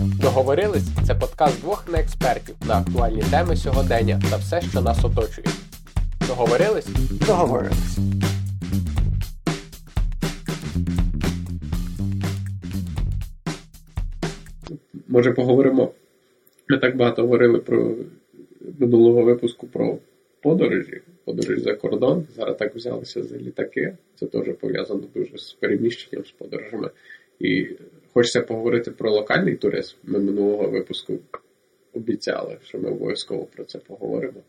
Договорились це подкаст двох неекспертів на актуальні теми сьогодення та все, що нас оточує. Договорились? Договорились. Може, поговоримо. Ми так багато говорили про минулого випуску про подорожі, подорожі за кордон. Зараз так взялися за літаки. Це теж пов'язано дуже з переміщенням, з подорожами. І хочеться поговорити про локальний туризм. Ми минулого випуску обіцяли, що ми обов'язково про це поговоримо.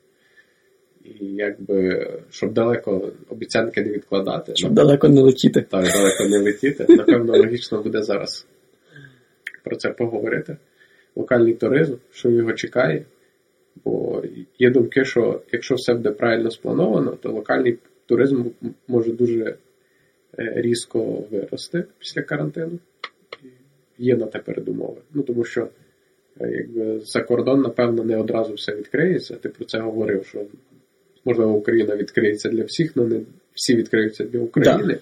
І якби, щоб далеко обіцянки не відкладати, Щоб далеко не летіти. так далеко не летіти, напевно, логічно буде зараз про це поговорити. Локальний туризм, що його чекає. Бо є думки, що якщо все буде правильно сплановано, то локальний туризм може дуже е, різко вирости після карантину. Є на те передумови. Ну тому що е, якби за кордон, напевно, не одразу все відкриється. Ти про це говорив, що можливо Україна відкриється для всіх, але не всі відкриються для України.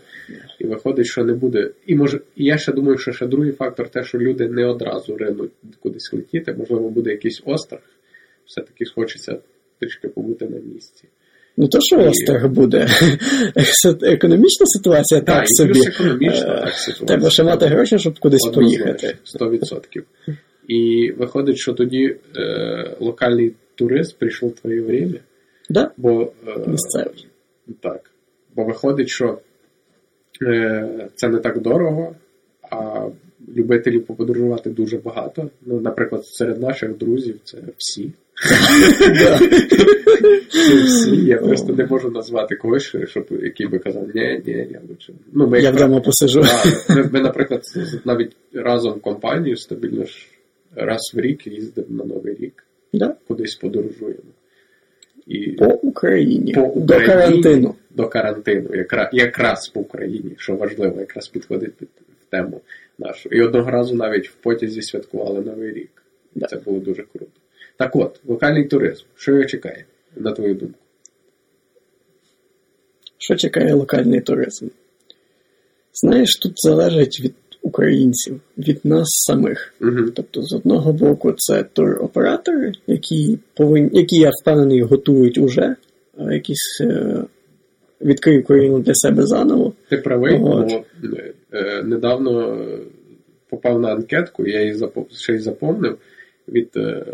І виходить, що не буде. І може, і я ще думаю, що ще другий фактор те, що люди не одразу ринуть кудись летіти, можливо, буде якийсь острах. Все-таки хочеться трішки побути на місці. Ну то що І- острах буде? Економічна ситуація так, і собі. економічна Е, так ситуація. Треба ще мати гроші, щоб кудись поїхати. 100%. І виходить, що тоді е, локальний турист прийшов в твоє время, Да? бо е, Місцевий. Так. Бо виходить, що е, це не так дорого, а любителів поподорожувати дуже багато. Ну, наприклад, серед наших друзів це всі. Це всі. Я просто не можу назвати когось, щоб який би казав, ні, ні, я лучше. Ну, ми Я вдома посижу. Ми, наприклад, навіть разом в компанію стабільно ж раз в рік їздимо на Новий рік, кудись подорожуємо. І По Україні. по До Україні, карантину. До карантину, якраз, якраз по Україні, що важливо, якраз підходить під тему нашу. І одного разу навіть в потязі святкували Новий рік. І Це було дуже круто. Так от, локальний туризм. Що його чекає, на твою думку? Що чекає локальний туризм? Знаєш, тут залежить від українців, від нас самих. Угу. Тобто, з одного боку, це туроператори, які повинні, які я впевнений, готують уже якісь е, відкрию Україну для себе заново. Ти правий, бо е, недавно попав на анкетку, я її ще й запомнив від е,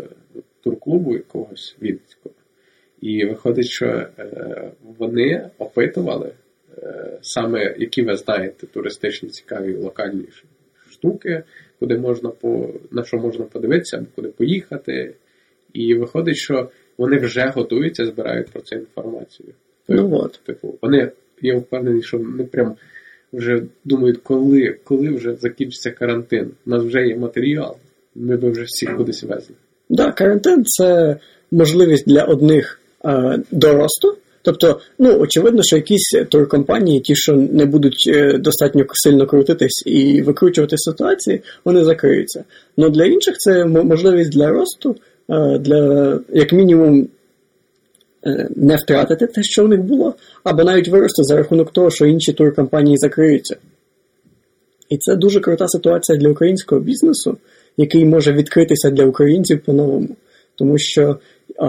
турклубу якогось Вінницького. І виходить, що е, вони опитували е, саме, які ви знаєте, туристичні цікаві локальні штуки, куди можна по, на що можна подивитися, або куди поїхати. І виходить, що вони вже готуються, збирають про це інформацію. Ну от. Типу, вони, я впевнений, що вони прям вже думають, коли, коли вже закінчиться карантин. У нас вже є матеріал, ми би вже всіх кудись везли. Да, карантин це можливість для одних е, до росту. Тобто, ну очевидно, що якісь туркомпанії, ті, що не будуть е, достатньо сильно крутитись і викручувати ситуації, вони закриються. Но для інших це можливість для росту, е, для як мінімум не втратити те, що в них було, або навіть вирости за рахунок того, що інші туркомпанії закриються. І це дуже крута ситуація для українського бізнесу, який може відкритися для українців по-новому. Тому що а,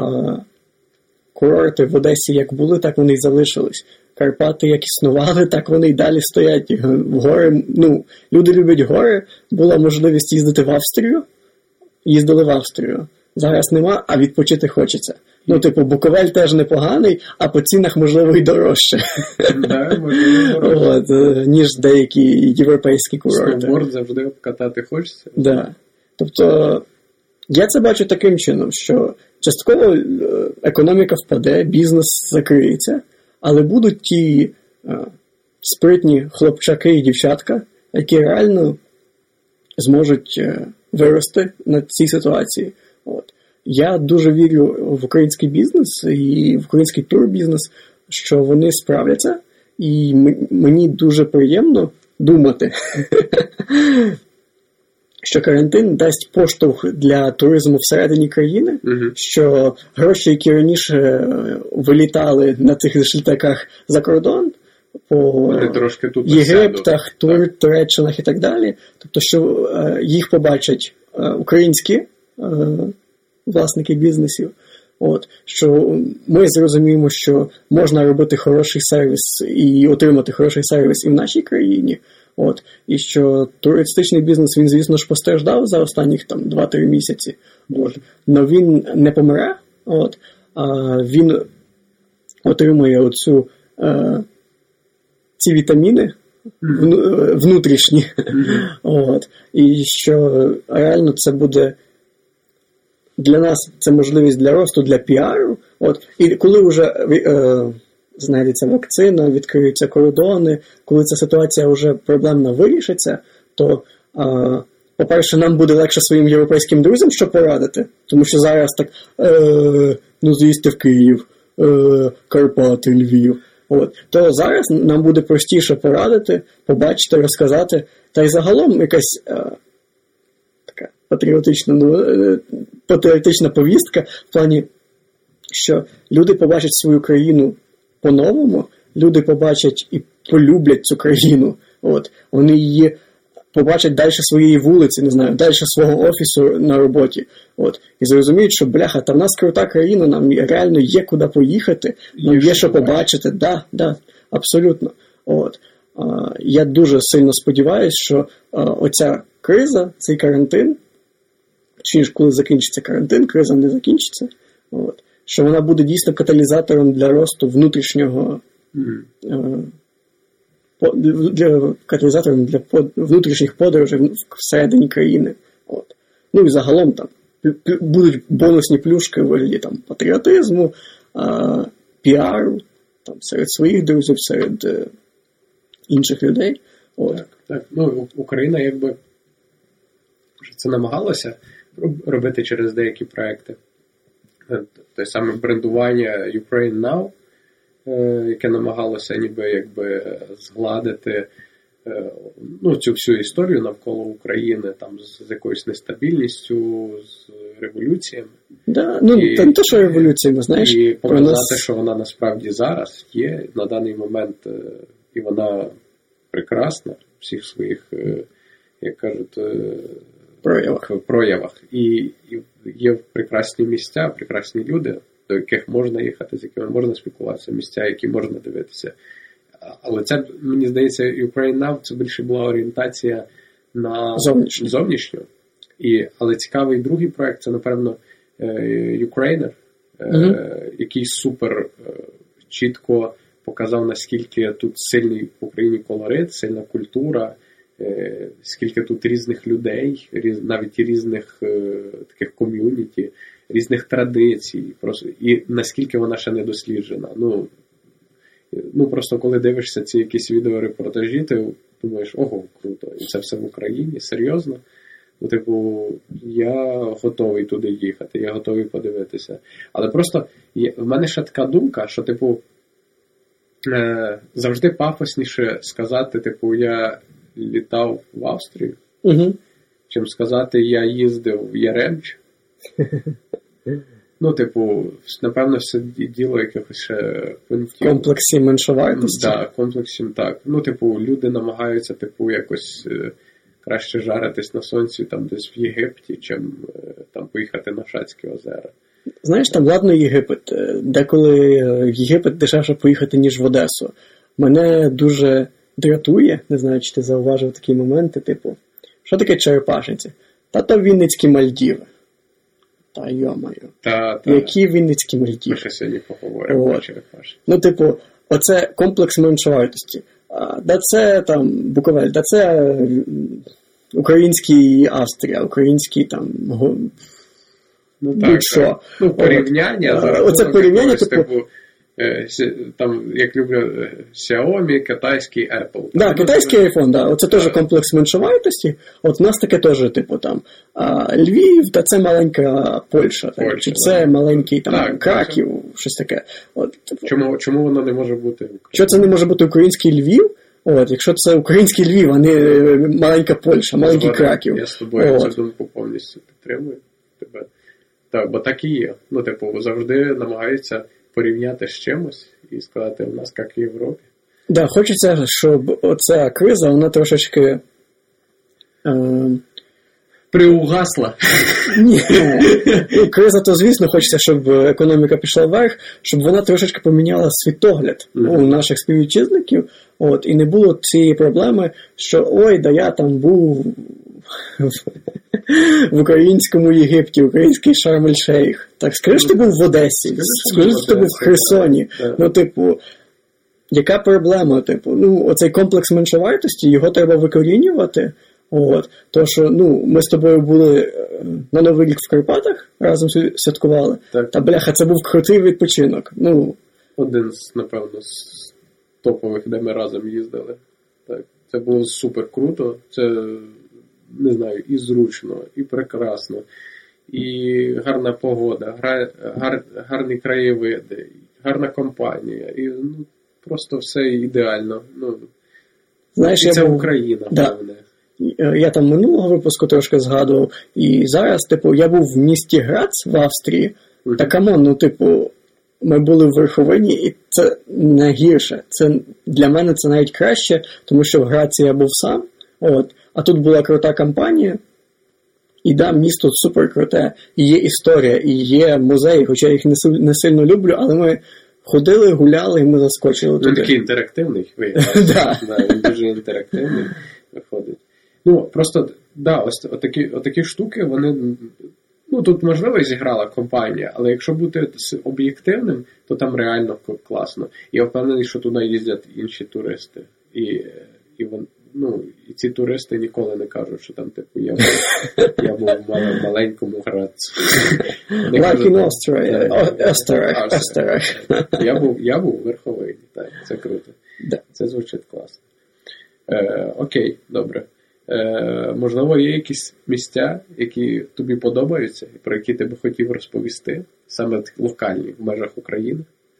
курорти в Одесі як були, так вони й залишились. Карпати як існували, так вони й далі стоять. Гори, ну, люди люблять гори. Була можливість їздити в Австрію, їздили в Австрію. Зараз нема, а відпочити хочеться. Ну, типу, Буковель теж непоганий, а по цінах, можливо, і дорожче. Да, можливо. От, е, ніж деякі європейські курорти. Сноуборд завжди обкатати хочеться. Да. Тобто, я це бачу таким чином, що частково е, економіка впаде, бізнес закриється, але будуть ті е, спритні хлопчаки і дівчатка, які реально зможуть вирости на цій ситуації. От. Я дуже вірю в український бізнес і в український турбізнес, що вони справляться, і мені дуже приємно думати, що карантин дасть поштовх для туризму всередині країни, що гроші, які раніше е, вилітали на цих же за кордон, по трошки тут Єгиптах. Тур, Туреччинах і так далі. Тобто, що е, їх побачать е, українські е, власники бізнесів. От, Що ми зрозуміємо, що можна робити хороший сервіс і отримати хороший сервіс і в нашій країні. От, І що туристичний бізнес, він, звісно ж, постраждав за останніх там 2-3 місяці. От, Но він не помре, от, а він отримує оцю, е, ці вітаміни внутрішні. От, І що реально це буде для нас це можливість для росту, для піару. От, І коли вже е, знайдеться вакцина, відкриються кордони, коли ця ситуація вже проблемна вирішиться, то, е, по-перше, нам буде легше своїм європейським друзям що порадити, тому що зараз так е, ну з'їсти в Київ, е, Карпати, Львів. От. То зараз нам буде простіше порадити, побачити, розказати. Та й загалом якась е, патріотична ну, е, патріотична повістка в плані, що люди побачать свою країну по-новому, люди побачать і полюблять цю країну. От. Вони її побачать далі своєї вулиці, не знаю, далі свого офісу на роботі. От. І зрозуміють, що бляха, та в нас крута країна, нам реально є куди поїхати, нам є, є що побачити. Да, да, Абсолютно. От. Я дуже сильно сподіваюся, що оця криза, цей карантин, чи ж коли закінчиться карантин, криза не закінчиться. От. Що вона буде дійсно каталізатором для росту внутрішнього. Mm для каталізатором для внутрішніх подорожей всередині країни. От. Ну і загалом там будуть бонусні плюшки в вигляді там, патріотизму, а, піару там, серед своїх друзів, серед е, інших людей. От. Так, так. Ну, Україна якби це намагалася робити через деякі проекти. Е, те саме брендування Ukraine Now. Е, яке намагалося ніби якби згладити е, ну, цю всю історію навколо України там з, з якоюсь нестабільністю, з революціями. Да, ну і, та не те, що революціями, знаєш. І показати, нас... що вона насправді зараз є на даний момент, і вона прекрасна всіх своїх, як кажуть, проявах. проявах. І, є прекрасні місця, прекрасні люди до яких можна їхати, з якими можна спілкуватися, місця, які можна дивитися. Але це, мені здається, Ukraine Now це більше була орієнтація на зовнішню. зовнішню. І, Але цікавий другий проект це, напевно, е, Ukrainer, mm-hmm. який супер е, чітко показав, наскільки тут сильний в Україні колорит, сильна культура, скільки тут різних людей, навіть різних таких ком'юніті різних традицій, просто, і наскільки вона ще не досліджена. Ну, ну Просто коли дивишся ці якісь відеорепортажі, ти думаєш, ого, круто, і це все в Україні, серйозно. Ну, типу, я готовий туди їхати, я готовий подивитися. Але просто є, в мене ще така думка, що, типу, е, завжди пафосніше сказати, типу, я літав в Австрію, угу. чим сказати, я їздив в Яремч. Ну, типу, напевно, все діло якихось ще пунктів. Комплексі меншовартості. Так, да, комплексів так. Ну, типу, люди намагаються, типу, якось е, краще жаритись на сонці там десь в Єгипті, чим е, там поїхати на Шацькі озера. Знаєш, там ладно Єгипет. Е, деколи в Єгипет дешевше поїхати, ніж в Одесу. Мене дуже дратує, не знаю, чи ти зауважив такі моменти, типу, що таке черепашниці? Та то Вінницькі Мальдіви. Та йомаю. Та, та. Які Вінницькі Мальдіви. Ми ще сьогодні поговоримо. Ну, типу, оце комплекс меншовартості. Да це там Буковель, да це український Австрія, український там. Ну, так, що. Ну, порівняння. Оце порівняння, типу, типу Е, там, як люблю, е, Xiaomi, китайський Apple. Да, китайський iPhone, да. Оце теж комплекс меншовартості. От в нас таке теж, типу, там Львів, та це маленька Польща, так, Польща чи це да. маленький там так, Краків, так. щось таке. От, типу, Чому чому воно не може бути Що це не може бути український Львів? От, Якщо це український Львів, а не е, маленька Польща, маленький. Краків. Я з тобою цю думку повністю підтримую тебе. Так, бо так і є. Ну, типу, завжди намагаються порівняти з чимось і сказати, у нас як в Європі. Да, хочеться, щоб оця криза, вона трошечки е, приугасла. Ні. Ну, криза, то звісно, хочеться, щоб економіка пішла вверх, щоб вона трошечки поміняла світогляд у наших співвітчизників. От, і не було цієї проблеми, що ой, да я там був в українському Єгипті, український Шарм-ель-Шейх. Так, скажи, що ти був в Одесі, Скажи, що ти був в Херсоні. Ну, типу, яка проблема? Типу, ну, оцей комплекс меншовартості, його треба викорінювати. От, то що ну, ми з тобою були е, на Новий рік в Карпатах, разом святкували. Так. Та бляха, це був крутий відпочинок. Ну, Один з, напевно, з топових, де ми разом їздили. Так. Це було супер круто. Це не знаю, і зручно, і прекрасно, і гарна погода, гра, гар, гарні краєвиди, гарна компанія. І ну, просто все ідеально. Ну, знаєш, і я це був, Україна, Да. головне. е, я там минулого випуску трошки згадував, і зараз, типу, я був в місті Грац в Австрії. Мгм. Та come on, ну, типу, ми були в Верховині, і це не гірше. Це для мене це навіть краще, тому що в Граці я був сам. От, а тут була крута компанія. І да, місто супер круте, і є історія, і є музеї, хоча я їх не, не сильно люблю, але ми ходили, гуляли, і ми заскочили Він туди. такий інтерактивний, виявляється. Да. Да, він дуже інтерактивний виходить. Ну, просто, да, ось отакі, отакі штуки, вони. Ну, тут можливо зіграла компанія, але якщо бути об'єктивним, то там реально класно. Я впевнений, що туди їздять інші туристи. І, і, вон, ну, і ці туристи ніколи не кажуть, що там, типу, я був, я був в маленькому градці. Like in Austria, Österreich, Österreich. Я був, я був у Верховині, так, це круто. Це звучить класно. Е, окей, добре. Е, можливо, є якісь місця, які тобі подобаються, і про які ти би хотів розповісти, саме локальні в межах України.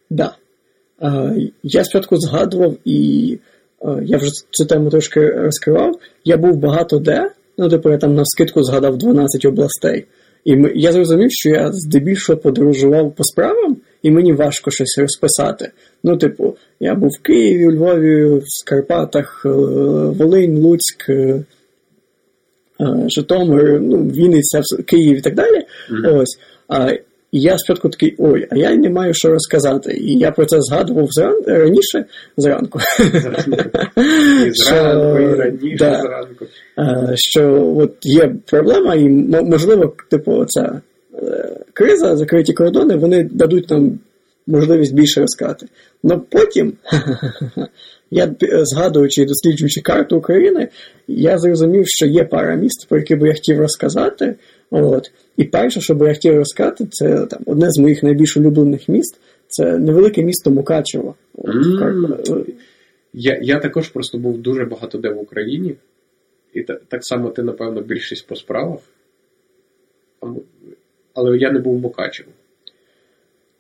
Да. Е, я спочатку згадував, і я вже цю тему трошки розкривав. Я був багато де, ну, типу, я там на скидку згадав 12 областей. І ми, я зрозумів, що я здебільшого подорожував по справам, і мені важко щось розписати. Ну, типу, я був в Києві, у Львові, в Скарпатах, е, Волинь, Луцьк, е, е, Житомир, ну, Вінниця, Київ і так далі. Мгм. Ось. А, і я спочатку такий, ой, а я не маю що розказати. І я про це згадував зран... раніше зранку. І зранку, і Що- раніше да. зранку. Е, що от є проблема, і можливо, типу, ця е, криза, закриті кордони, вони дадуть нам можливість більше розказати. Но потім, я е, згадуючи і досліджуючи карту України, я зрозумів, що є пара міст, про які би я хотів розказати. От. І перше, що би я хотів розказати, це там одне з моїх найбільш улюблених міст. Це невелике місто Мукачево. От. Е, Я, я також просто був дуже багато де в Україні, і та, так само ти, напевно, більшість по справах. Але я не був в Мукачево.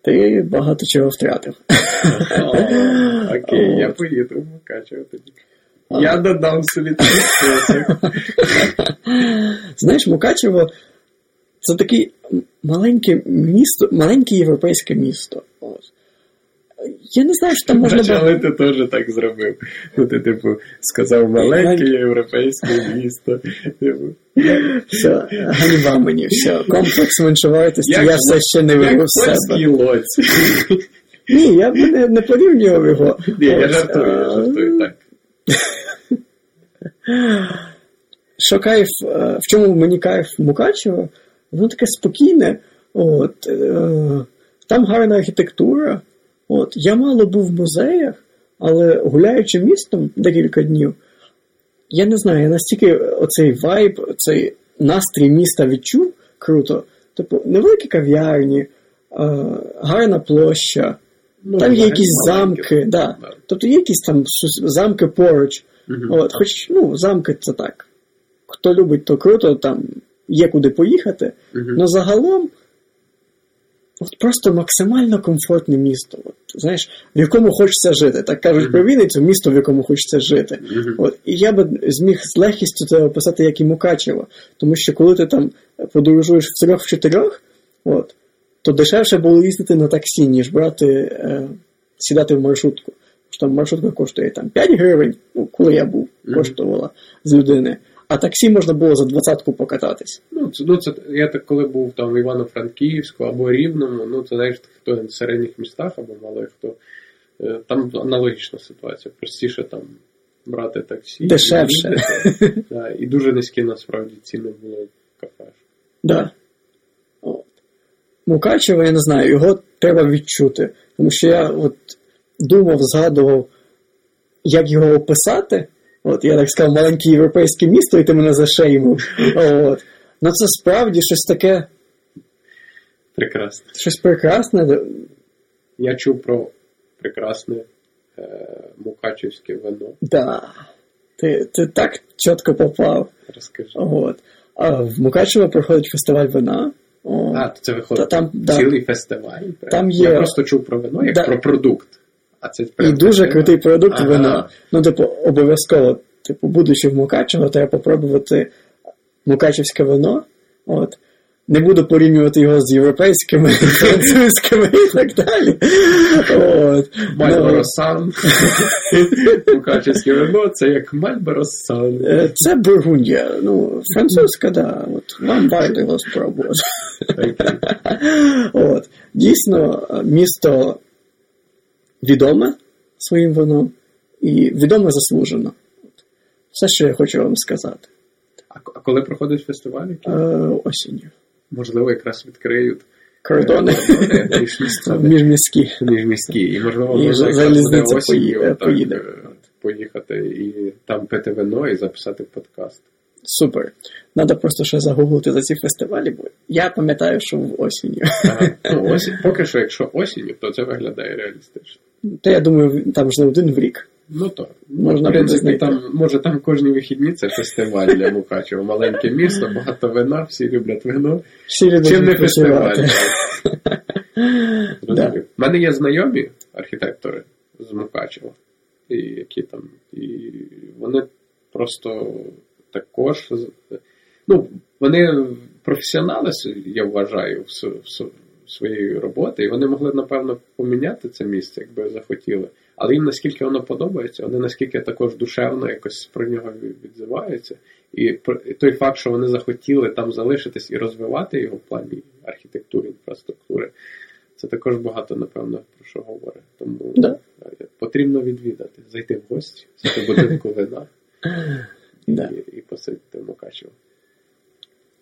Ти багато чого втратив. Окей, я поїду в Мукачево тоді. Я додам собі цей список. Знаєш, Мукачево це таке маленьке місто, маленьке європейське місто. Я не знаю, що там можна було. але ти теж так зробив. Ти, типу, сказав маленьке європейське місто. Типу, Все, ганьба мені, все. Комплекс меншовартості, я все ще не вивів себе. лоць. Ні, я б не, не порівнював його. Ні, я жартую, я жартую, так. Що кайф, е, в чому мені кайф Мукачево, воно таке спокійне. От, е, там гарна архітектура. От, я мало був в музеях, але гуляючи містом декілька днів, я не знаю, я настільки оцей вайб, цей настрій міста відчув круто. Типу, невеликі кав'ярні, е, гарна площа, Ну, там є якісь замки, да. Да. тобто є якісь там замки поруч. Мгм. От, хоч, ну, замки це так. Хто любить, то круто, там є куди поїхати. Мгм. Но загалом от просто максимально комфортне місто. От, знаєш, в якому хочеться жити. Так кажуть Мгм. про Вінницю, місто, в якому хочеться жити. От, і я би зміг з легкістю це описати як і Мукачево. Тому що коли ти там подорожуєш в трьох-чотирьох, от, то дешевше було їздити на таксі, ніж брати, е, сідати в маршрутку. Що там маршрутка коштує там 5 гривень, ну, коли я був, коштувала з людини. А таксі можна було за двадцятку покататись. Ну, це, ну, це я так коли був там в Івано-Франківську або Рівному, ну це знаєш, хто в середніх містах або мало хто. е, Там аналогічна ситуація. Простіше там брати таксі. Дешевше. і їздити. Да, і дуже низькі насправді ціни були в кафе. Да. От. Мукачево, я не знаю, його треба відчути. Тому що я от думав, згадував, як його описати. От, я так сказав, маленьке європейське місто, і ти мене зашеймив. От. Ну це справді щось таке, Прекрасно. щось прекрасне. Я чув про прекрасне е, мукачівське вино. Да. Ти, ти так чітко попав. Розкажи. От. А в Мукачево проходить фестиваль вина. О, А, то це виходить Та там, да. цілий фестиваль. прям. Там Я просто чув про вино як Да. про продукт. А це І дуже крутий продукт Ага. вина. Ну, типу, обов'язково, типу, будучи в Мукачево, треба попробувати мукачевське вино. От. Не буду порівнювати його з європейськими, французькими і так далі. От. Мальборо Ну, Сан. Мукачевське вино це як Мальборо Сан. е, Це Бургундія. Ну, французька, да. От, вам варто спробувати. От. Дійсно, місто відоме своїм вином і відоме заслужено. Все, що я хочу вам сказати. А коли проходить фестиваль, Е, осінню. можливо, якраз відкриють Кордони кордони міжміські. міжміські. І можливо, можна залізниця поїде. е, поїхати і там пити вино і записати подкаст. Супер. Надо просто ще загуглити за ці фестивалі, бо я пам'ятаю, що в осінню. Ага. Ну, осінь, поки що, якщо осінню, то це виглядає реалістично. Та я думаю, там ж не один в рік. Ну то Можна принципі, там може там кожні вихідні це фестиваль для Мукачева. Маленьке місто, багато вина, всі люблять вино. Всі люди Чим не фестиваль? Зрозумів. У мене є знайомі архітектори з Мукачева, і які там, і вони просто також. Ну, вони професіонали, я вважаю, в, в своєї роботи, і вони могли, напевно, поміняти це місце, якби захотіли. Але їм наскільки воно подобається, вони наскільки також душевно якось про нього відзиваються. І той факт, що вони захотіли там залишитись і розвивати його в плані архітектури, інфраструктури, це також багато, напевно, про що говорить. Тому Да. е, потрібно відвідати, зайти в гості, взяти будинку вина і, і посидіти в Мукачево.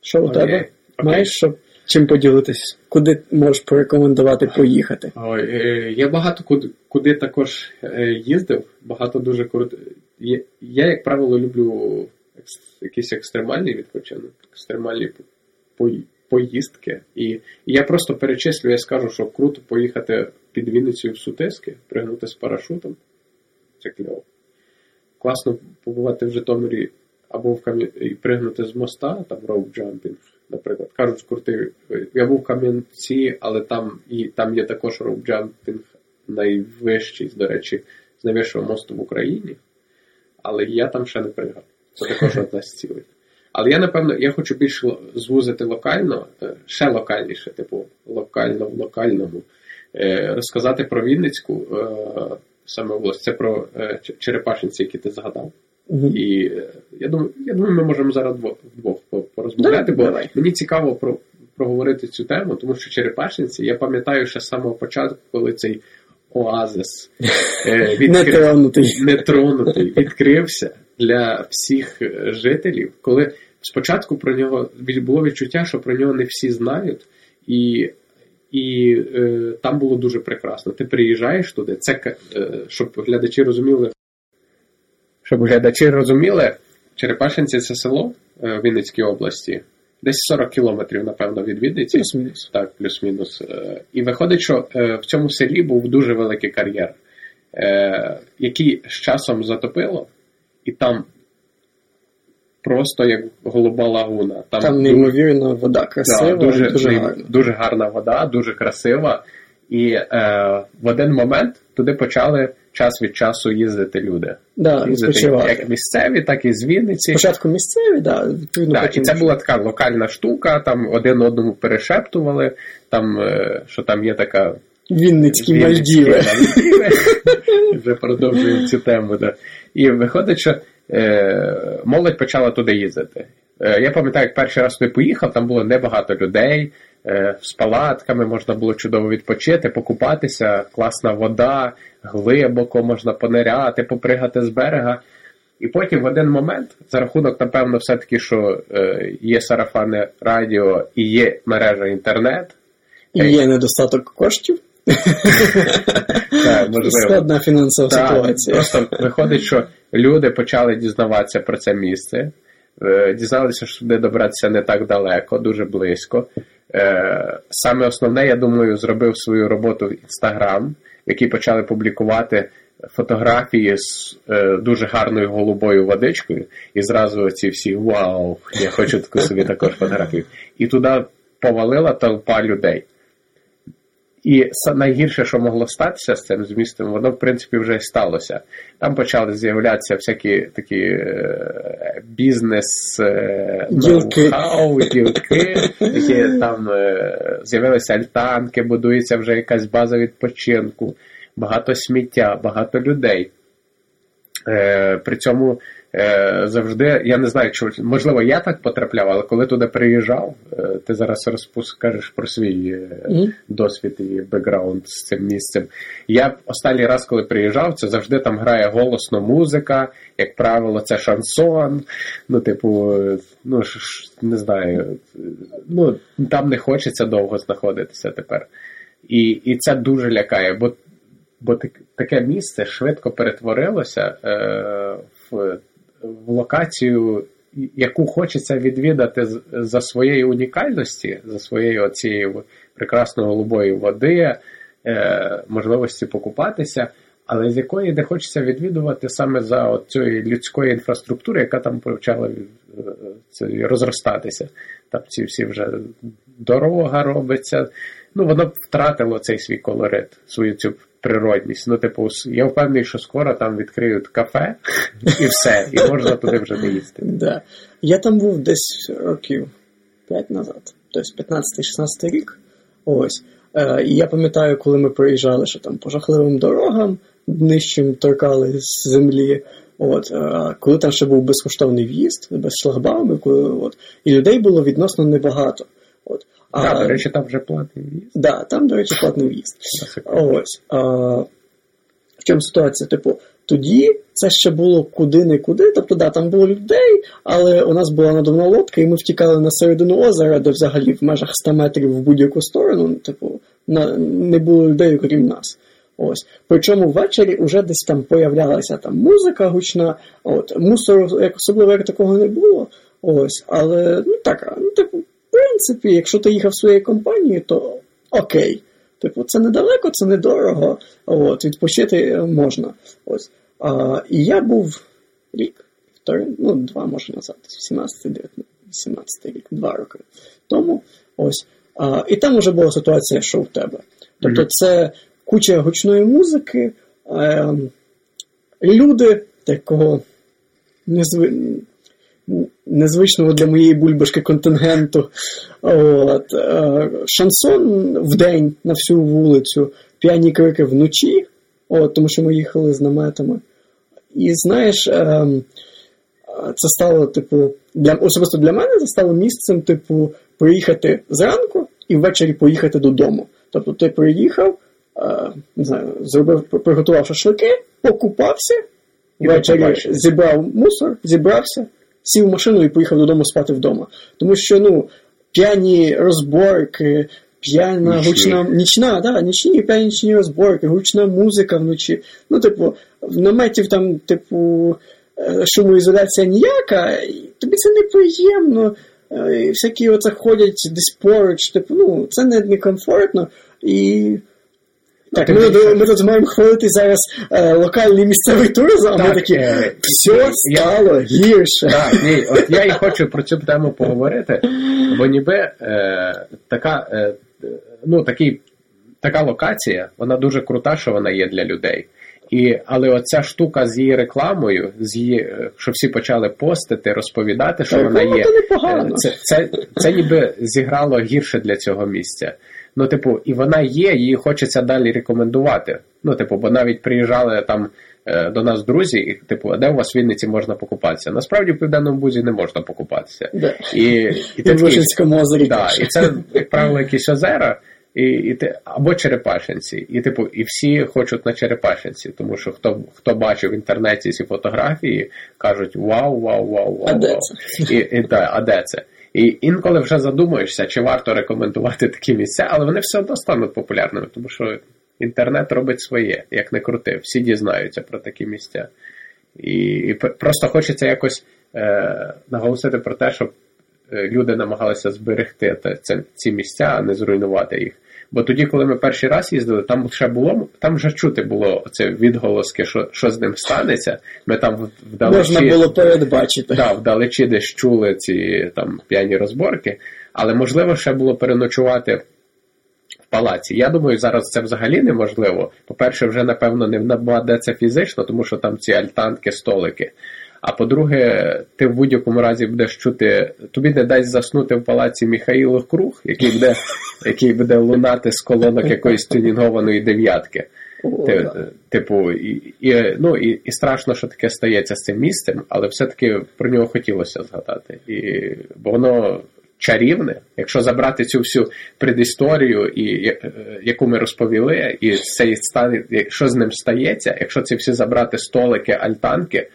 Що у тебе? Маєш що чим поділитись? Куди можеш порекомендувати поїхати? Ой, е, я багато куди, куди також е, їздив, багато дуже круто. Я, як правило, люблю якийсь екстремальний відпочинок, екстремальні поїздки. І, я просто перечислю, я скажу, що круто поїхати під Вінницею в Сутиски, пригнути з парашутом. Це кльово. Класно побувати в Житомирі або в кам'я... і пригнути з моста, там роуп-джампінг, наприклад. Кажуть, крутий. Я був в Кам'янці, але там і там є також роуп-джампінг найвищий, до речі, з найвищого мосту в Україні. Але я там ще не пригав. Це також одна з цілей. Але я, напевно, я хочу більше звузити локально, е, ще локальніше, типу, локально в локальному, е, розказати про Вінницьку е, саме область. Це про е, Черепашинці, які ти згадав. Мгм. І е, я думаю, я думаю, ми можемо зараз дво- вдвох порозмовляти, бо давай. мені цікаво про, проговорити цю тему, тому що Черепашинці, я пам'ятаю ще з самого початку, коли цей оазис е, відкрив, тронутий. нетронутий відкрився для всіх е, жителів, коли спочатку про нього було відчуття, що про нього не всі знають, і, і е, там було дуже прекрасно. Ти приїжджаєш туди, це е, щоб глядачі розуміли. Щоб глядачі розуміли, Черепашинці це село е, в Вінницькій області, десь 40 кілометрів, напевно, від Вінниці. Плюс-мінус. Так, плюс-мінус. Е, І виходить, що е, в цьому селі був дуже великий кар'єр, який з часом затопило, і там просто як голуба лагуна. Там, Там неймовірно вода красива, да, дуже, дуже гарно. дуже гарна вода, дуже красива. І е, в один момент туди почали час від часу їздити люди. Да, Їздити як місцеві, так і з Вінниці. Спочатку місцеві, да, відповідно. Так, і це була така локальна штука, там один одному перешептували, там, е, що там є така Вінницькі Мальдіви. Мальдіви. Вже продовжуємо цю тему. Да. І виходить, що е, молодь почала туди їздити. Е, я пам'ятаю, як перший раз туди поїхав, там було небагато людей. Е, з палатками можна було чудово відпочити, покупатися, класна вода, глибоко можна пониряти, попригати з берега. І потім в один момент, за рахунок, напевно, все-таки, що е, є сарафане радіо і є мережа інтернет. І є недостаток коштів. Можливо. Складна фінансова ситуація. Просто виходить, що люди почали дізнаватися про це місце, е, дізналися, що туди добратися не так далеко, дуже близько. Е, Саме основне, я думаю, зробив свою роботу в Інстаграм, в якій почали публікувати фотографії з е, дуже гарною голубою водичкою, і зразу ці всі вау, я хочу таку собі також фотографію. І туди повалила толпа людей. І найгірше, що могло статися з цим змістом, воно в принципі вже й сталося. Там почали з'являтися всякі такі е, бізнес е, Ділки. ноу-хау, ділки, які там е, з'явилися альтанки, будується вже якась база відпочинку, багато сміття, багато людей. При цьому завжди, я не знаю, чи можливо я так потрапляв, але коли туди приїжджав, е, ти зараз розкажеш про свій е, Мгм. досвід і бекграунд з цим місцем. Я останній раз, коли приїжджав, це завжди там грає голосно музика, як правило, це шансон. Ну, типу, е, ну ж- не знаю, е, ну там не хочеться довго знаходитися тепер. І, і це дуже лякає, бо бо таке місце швидко перетворилося е, в, в локацію, яку хочеться відвідати за своєї унікальності, за своєю оцією прекрасної голубої води, е, можливості покупатися, але з якої не хочеться відвідувати саме за цієї людської інфраструктури, яка там почала е, розростатися. Там ці всі вже дорога робиться. Ну, воно втратило цей свій колорит, свою цю природність. Ну, типу, я впевнений, що скоро там відкриють кафе і все, і можна туди вже не їсти. Да. Я там був десь років 5 назад, тобто 15-16 рік. Ось. Е, і я пам'ятаю, коли ми проїжджали, що там по жахливим дорогам нижчим торкали з землі. От, е, коли там ще був безкоштовний в'їзд, без шлагбаумів, коли, от, і людей було відносно небагато. От. А, до речі, там вже платний в'їзд. Да, там, до речі, платний в'їзд. Ось. А, в чому ситуація? Типу, тоді це ще було куди не куди. Тобто, да, там було людей, але у нас була надувна лодка, і ми втікали на середину озера, де взагалі в межах 100 метрів в будь-яку сторону, типу, на, не було людей, окрім нас. Ось. Причому ввечері вже десь там появлялася там музика гучна, от, мусору як особливо як такого не було. Ось, але ну так, ну, типу, принципі, якщо ти їхав своєю компанією, то окей. Типу, це недалеко, це недорого. От, відпочити можна. Ось. А, і я був рік, півтори, ну, два може назад, 17 18 рік, два роки тому. Ось. А, і там вже була ситуація, що в тебе. Тобто, це куча гучної музики, е, люди такого незви... незвичного для моєї бульбашки контингенту. От, е, шансон в день на всю вулицю, п'яні крики вночі, от, тому що ми їхали з наметами. І знаєш, е, це стало, типу, для, особисто для мене це стало місцем, типу, приїхати зранку і ввечері поїхати додому. Тобто ти приїхав, е, не знаю, зробив, приготував шашлики, покупався, І ввечері зібрав мусор, зібрався, сів в машину і поїхав додому спати вдома. Тому що, ну, п'яні розборки, п'яна Нічні. гучна нічна, да, нічні п'яні нічні розборки, гучна музика вночі. Ну, типу, в наметів там, типу, е, шумоізоляція ніяка, тобі це неприємно. е, Всякі оце ходять десь поруч, типу, ну, це не, некомфортно. І так, ми, тут- ми тут маємо хвалити зараз е, локальний місцевий туризм, а ми такі, е, все я- стало гірше. Так, ні, от я і хочу про цю тему поговорити, бо ніби е, така, е, ну, такий, така локація, вона дуже крута, що вона є для людей. І, але оця штука з її рекламою, з її, е, що всі почали постити, розповідати, що Так, вона є. е, Це, це, це ніби зіграло гірше для цього місця. Ну, типу, і вона є, її хочеться далі рекомендувати. Ну, типу, бо навіть приїжджали там е, до нас друзі, і типу, а де у вас в Вінниці можна покупатися? Насправді в південному бузі не можна покупатися. Да. І, і, І ти такий, озері да, і це, як правило, якісь озера. І, і ти, або Черепашинці, і типу, і всі хочуть на Черепашинці, тому що хто хто бачив в інтернеті ці фотографії, кажуть вау, вау, вау, вау. А де це? І, і, да, а де це? І інколи вже задумуєшся, чи варто рекомендувати такі місця, але вони все одно стануть популярними, тому що інтернет робить своє, як не крути. Всі дізнаються про такі місця. І, і просто хочеться якось е, наголосити про те, щоб е, люди намагалися зберегти ці місця, а не зруйнувати їх. Бо тоді, коли ми перший раз їздили, там ще було, там вже чути було це відголоски, що, що з ним станеться. Ми там вдалечі, Можна було передбачити. да, вдалечі десь чули ці там п'яні розборки, але можливо ще було переночувати в палаці. Я думаю, зараз це взагалі неможливо. По-перше, вже напевно не набаде це фізично, тому що там ці альтанки, столики. А по-друге, ти в будь-якому разі будеш чути, тобі не дасть заснути в палаці Міхаїло Круг, який буде, який буде лунати з колонок якоїсь тюнінгованої дев'ятки. Ти- Типу, і, і, ну, і, і страшно, що таке стається з цим місцем, але все-таки про нього хотілося згадати. І, бо воно чарівне, якщо забрати цю всю предісторію, і, е, яку ми розповіли, і цей стан, що з ним стається, якщо ці всі забрати столики, альтанки,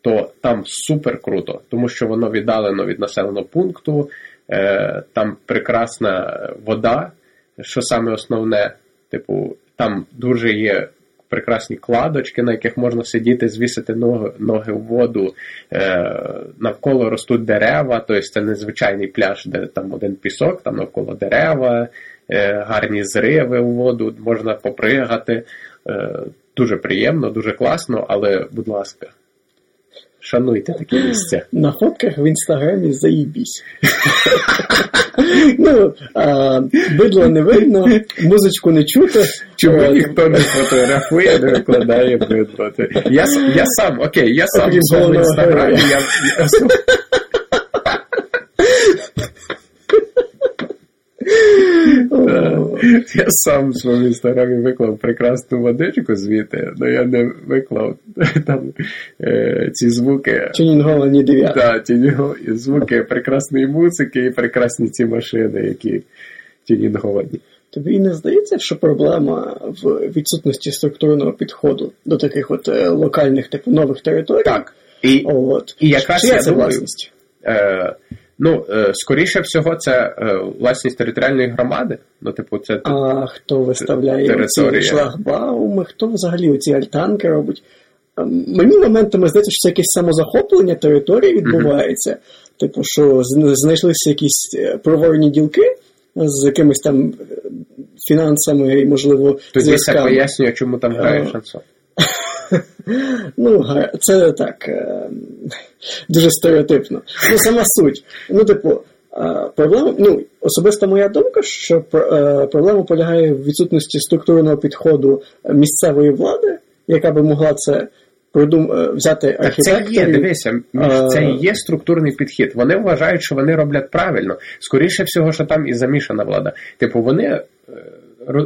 то там супер круто, тому що воно віддалено від населеного пункту, е, там прекрасна вода, що саме основне, типу, там дуже є прекрасні кладочки, на яких можна сидіти, звісити ноги, ноги в воду. Е, навколо ростуть дерева, тобто це незвичайний пляж, де там один пісок, там навколо дерева, е, гарні зриви у воду, можна попригати. Е, дуже приємно, дуже класно, але, будь ласка, шануйте такі місця. На фотках в інстаграмі заїбісь. ну, а, бидло не видно, музичку не чути. Чому ніхто не фотографує, не викладає бидло? Я, я сам, окей, я сам в інстаграмі. Я, сам в своєму інстаграмі виклав прекрасну водичку звідти, але я не виклав там е, ці звуки. Тюнінговані дев'ятки. Да, ті нього- і звуки прекрасної музики і прекрасні ці машини, які тюнінговані. Тобі не здається, що проблема в відсутності структурного підходу до таких от е, локальних типу нових територій? Так. І, От. і якраз Чия я це думаю, власність? Е, ну, е, скоріше всього, це е, власність територіальної громади. Ну, типу, це А хто виставляє ці шлагбауми, хто взагалі оці альтанки робить? А Мені моментами здається, що це якесь самозахоплення території відбувається. Типу, що знайшлися якісь е, проворні ділки з якимись там фінансами і, можливо, тоді це пояснює, чому там грає шансон. Ну, це так е, дуже стереотипно. Ну, сама суть. Ну, типу, е, проблема, ну, особиста моя думка, що е, проблема полягає в відсутності структурного підходу місцевої влади, яка би могла це продум... е, взяти Так це є, дивися, це і є структурний підхід. Вони вважають, що вони роблять правильно. Скоріше всього, що там і замішана влада. Типу, вони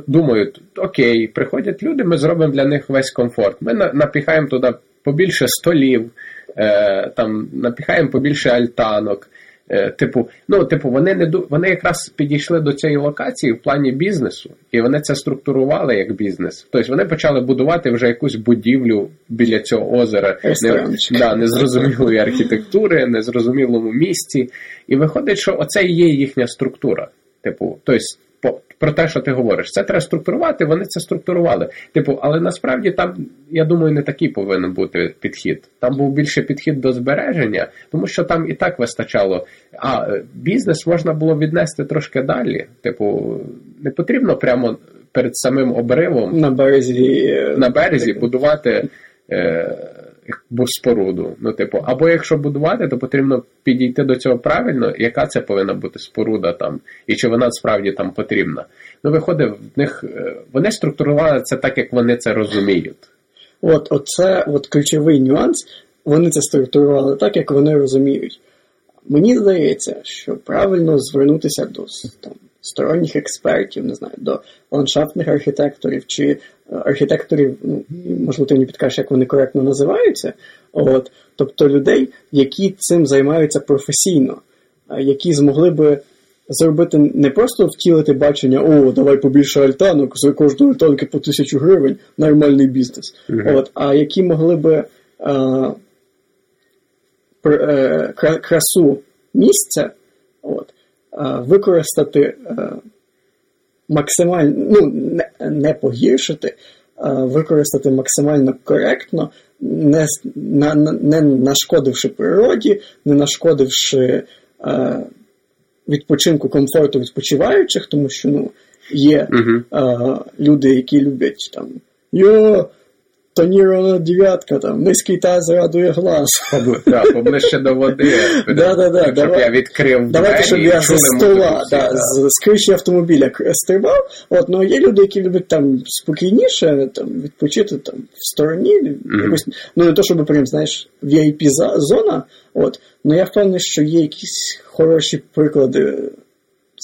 думають, окей, приходять люди, ми зробимо для них весь комфорт. Ми напіхаємо туди побільше столів, е, там напіхаємо побільше альтанок. Е, Типу, ну, типу, вони не вони якраз підійшли до цієї локації в плані бізнесу, і вони це структурували як бізнес. Тобто вони почали будувати вже якусь будівлю біля цього озера, не, да, незрозумілої архітектури, незрозумілому місці. І виходить, що оце і є їхня структура. Типу, тобто, про те, що ти говориш, це треба структурувати, вони це структурували. Типу, але насправді там, я думаю, не такий повинен бути підхід. Там був більше підхід до збереження, тому що там і так вистачало. А е, бізнес можна було віднести трошки далі. Типу, не потрібно прямо перед самим обривом на березі. е, на березі будувати е, споруду. Ну, типу, або якщо будувати, то потрібно підійти до цього правильно, яка це повинна бути споруда там, і чи вона справді там потрібна. Ну, виходить, в них е, вони структурували це так, як вони це розуміють. От, оце от ключовий нюанс. Вони це структурували так, як вони розуміють. Мені здається, що правильно звернутися до там, сторонніх експертів, не знаю, до ландшафтних архітекторів чи е, архітекторів, ну, можливо, ти мені підкажеш, як вони коректно називаються. От, Тобто людей, які цим займаються професійно, які змогли би зробити не просто втілити бачення, о, давай побільше альтанок, за кожної альтанки по тисячу гривень, нормальний бізнес. Mm-hmm. От, А які могли би а, е, красу місця от, використати е, максимально, ну, не, погіршити, а використати максимально коректно, не не нашкодивши природі, не нашкодивши відпочинку комфорту відпочиваючих, тому що ну, є а, люди, які люблять там йо, тонірована дев'ятка, там, низький таз радує глаз. Да, поближче до води. Да, да, да, щоб я відкрив Давайте, щоб я з стола, да, з, криші автомобіля стрибав. От, ну, є люди, які люблять там спокійніше там, відпочити там, в стороні. Якось, ну, не то, щоб прям, знаєш, VIP-зона, от, ну я впевнений, що є якісь хороші приклади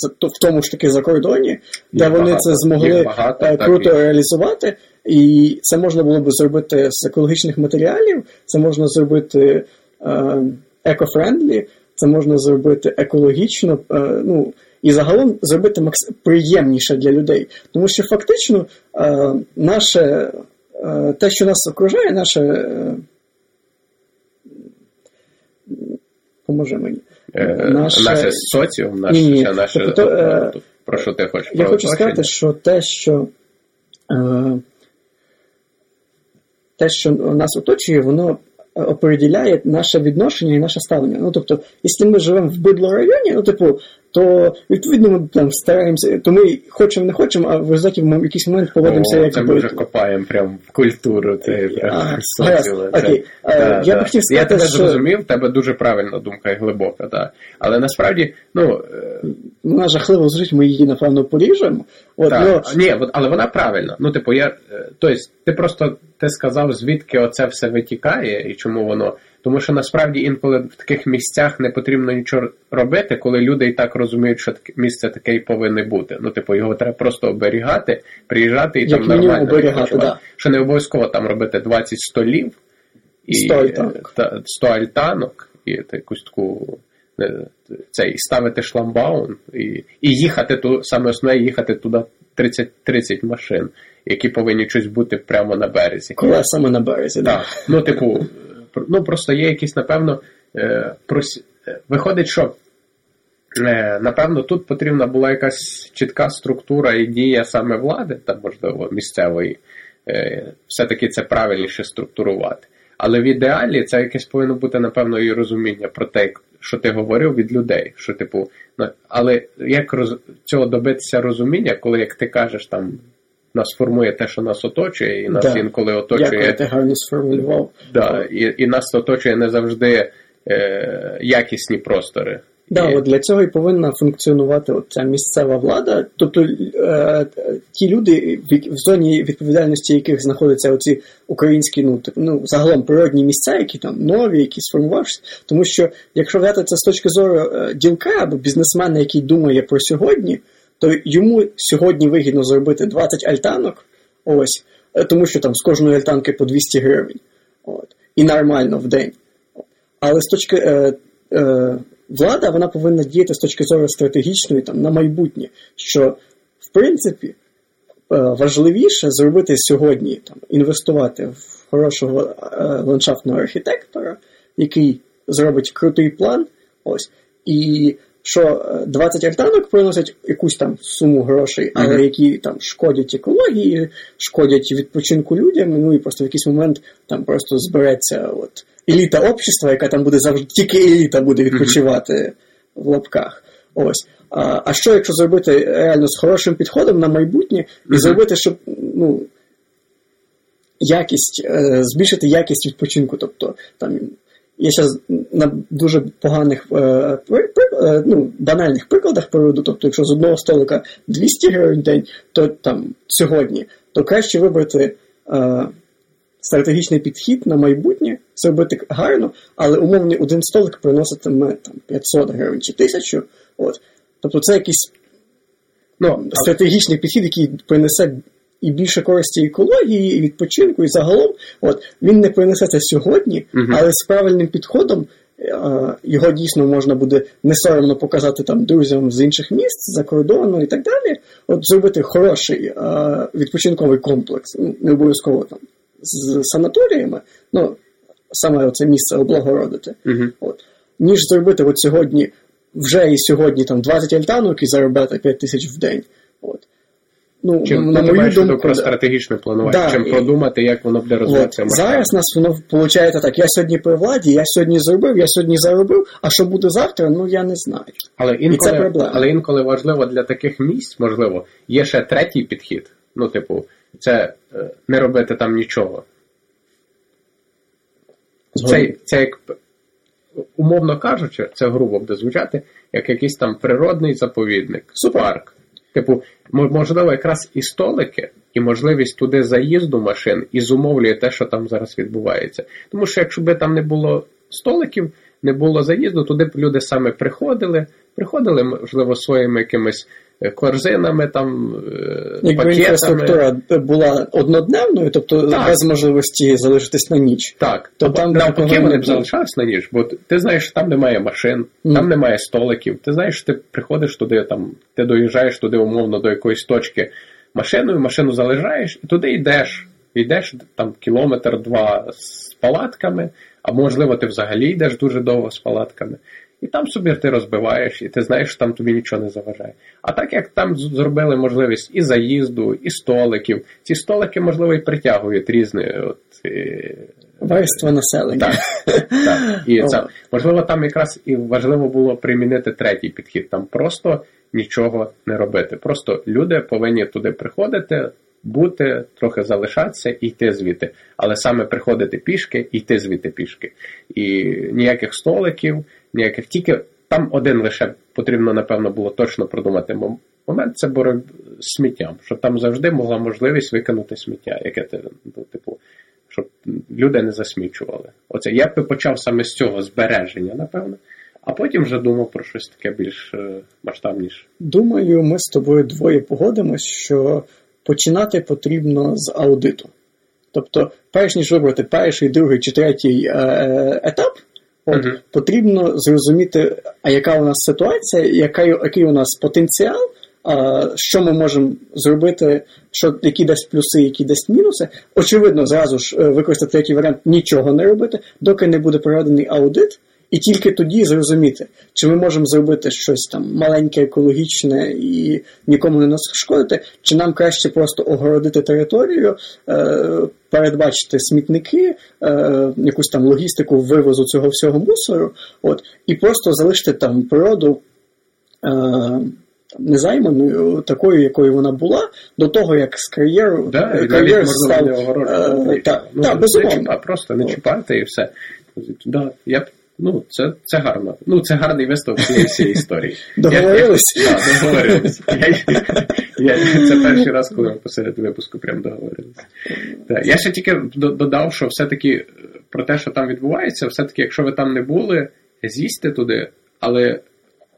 в тому ж таки за кордоні, де їх вони багато, це змогли багато, е, круто і... реалізувати. І це можна було б зробити з екологічних матеріалів, це можна зробити е, eco-friendly, це можна зробити екологічно, е, ну і загалом зробити макс... приємніше для людей. Тому що фактично е, наше е, те, що нас окружає, наше. Е, Поможи мені. Е, наше... наше соціум, наше, Ні, наше тобто, е, про що ти хочеш? Я хочу сказати, що те, що е, те, що нас оточує, воно определяє наше відношення і наше ставлення. Ну, тобто, якщо ми живемо в бидлорайоні, ну, типу, то відповідно ми там стараємося, то ми хочемо не хочемо, а в результаті в якийсь момент поводимося О, як це ми вже копаємо прям в культуру. Ти прям Окей. Да, я б хотів сказати, Я тебе що... зрозумів, в тебе дуже правильна думка і глибока, так. Але насправді, ну. Вона жахливо звучить, ми її, напевно, поріжемо. От, так. Ну... Ні, але вона правильна. Ну, типу, я. Тобто, ти просто ти сказав, звідки оце все витікає і чому воно. Тому що насправді інколи в таких місцях не потрібно нічого робити, коли люди і так розуміють, що місце таке і повинне бути. Ну, типу, його треба просто оберігати, приїжджати і Як там нормально оберігати, да. Що не обов'язково там робити 20 столів і 100 альтанок, та, 100 альтанок і та, якусь таку е, цей ставити шламбаун і і їхати ту саме основне їхати туди 30 30 машин, які повинні щось бути прямо на березі. Колесами на березі, так. Да. Ну, типу ну просто є якісь, напевно, е, прос... Е, виходить, що е, напевно тут потрібна була якась чітка структура і дія саме влади, там можливо, місцевої. Все-таки це правильніше структурувати. Але в ідеалі це якесь повинно бути, напевно, і розуміння про те, що ти говорив від людей. Що, типу, Але як роз... цього добитися розуміння, коли, як ти кажеш, там нас формує те, що нас оточує, і нас да. інколи оточує. Дякую, ти гарно сформулював. Да, і і нас оточує не завжди е, якісні простори. Да, і... от для цього і повинна функціонувати от ця місцева влада. Тобто е, ті люди, в зоні відповідальності яких знаходяться оці українські, ну ну загалом природні місця, які там нові, які сформувалися. Тому що якщо взяти це з точки зору е, ділка або бізнесмена, який думає про сьогодні то йому сьогодні вигідно зробити 20 альтанок, ось, е, тому що там з кожної альтанки по 200 гривень. От, І нормально в день. Але з точки е, е, влада вона повинна діяти з точки зору стратегічної там, на майбутнє, що в принципі е, важливіше зробити сьогодні, там, інвестувати в хорошого е, ландшафтного архітектора, який зробить крутий план. ось, і що 20 е, альтанок приносять якусь там суму грошей, але mm-hmm. які там шкодять екології, шкодять відпочинку людям. Ну і просто в якийсь момент там просто збереться от еліта общества, яка там буде завжди тільки еліта буде відпочивати mm-hmm. в лапках. Ось. А а що, якщо зробити реально з хорошим підходом на майбутнє, і зробити, щоб ну, якість, е, збільшити якість відпочинку, тобто там я зараз на дуже поганих е, е, ну, банальних прикладах проведу. Тобто, якщо з одного столика 200 гривень в день, то там сьогодні, то краще вибрати е, стратегічний підхід на майбутнє, зробити гарно, але умовний один столик приноситиме там 500 гривень чи 1000. От. Тобто це якийсь Ну, стратегічний підхід, який принесе і більше користі екології, і відпочинку, і загалом, от він не принесе це сьогодні, Мгм. але з правильним підходом. е, Його дійсно можна буде не соромно показати там друзям з інших міст, за кордону і так далі. От зробити хороший е, відпочинковий комплекс, ну, не обов'язково там з санаторіями, ну саме це місце облагородити. Угу. От. Ніж зробити от сьогодні, вже і сьогодні там 20 альтанок і заробляти 5 тисяч в день. От. Ну, Чим на ти мою думку, про стратегічне планування, Да, чим і- продумати, як воно буде розвиватися. масштабно. Зараз нас воно виходить так: я сьогодні при владі, я сьогодні зробив, я сьогодні заробив, а що буде завтра, ну я не знаю. Але це інколи, проблема. але інколи важливо для таких місць, можливо, є ще третій підхід. Ну, типу, це е, не робити там нічого. Це, це як умовно кажучи, це грубо буде звучати, як якийсь там природний заповідник, Супер. Типу, мо- можливо, якраз і столики, і можливість туди заїзду машин і зумовлює те, що там зараз відбувається. Тому що якщо би там не було столиків, не було заїзду, туди б люди саме приходили, приходили, можливо, своїми якимись корзинами, там, е, Якби пакетами. інфраструктура була однодневною, тобто Так. без можливості залишитись на ніч. Так, То там там навпаки вони б залишались на ніч, бо ти знаєш, що там немає машин, Мгм. там немає столиків. Ти знаєш, ти приходиш туди, там, ти доїжджаєш туди умовно до якоїсь точки машиною, машину залишаєш, і туди йдеш. Йдеш там кілометр-два з палатками, а можливо, ти взагалі йдеш дуже довго з палатками. І там собі ти розбиваєш, і ти знаєш, що там тобі нічого не заважає. А так як там зробили можливість і заїзду, і столиків, ці столики, можливо, і притягують різні от, е, Верства населення. так, так. І це можливо там якраз і важливо було примінити третій підхід. Там просто нічого не робити. Просто люди повинні туди приходити, бути, трохи залишатися і йти звідти. Але саме приходити пішки і йти звідти пішки. І ніяких столиків, ніяких тільки там один лише потрібно, напевно, було точно продумати момент. Це боротьба з сміттям, щоб там завжди була можливість викинути сміття, яке ну, типу щоб люди не засмічували. Оце я б почав саме з цього збереження, напевно, а потім вже думав про щось таке більш е, масштабніше. Думаю, ми з тобою двоє погодимось, що починати потрібно з аудиту. Тобто, перш ніж вибрати перший, другий чи третій е, е, етап, Мгм. потрібно зрозуміти, а яка у нас ситуація, яка, який у нас потенціал, а, що ми можемо зробити, що, які дасть плюси, які дасть мінуси. Очевидно, зразу ж е, використати третій варіант нічого не робити, доки не буде проведений аудит. І тільки тоді зрозуміти, чи ми можемо зробити щось там маленьке, екологічне і нікому не нашкодити, чи нам краще просто огородити територію, е, передбачити смітники, е, якусь там логістику вивозу цього всього мусору, от, і просто залишити там природу е, незайманою, такою, якою вона була, до того, як з кар'єру Да, кар'єр став. Так, ну, не безумовно. чіпа, просто не чіпати і все. Да, я ну, це, це гарно. Ну, це гарний висновок цієї всієї історії. Договорились? Так, договорились. Я, це перший раз, коли ми посеред випуску прям договорились. Так, я ще тільки додав, що все-таки е, про те, що там відбувається, все-таки, якщо ви там не були, з'їсти туди, але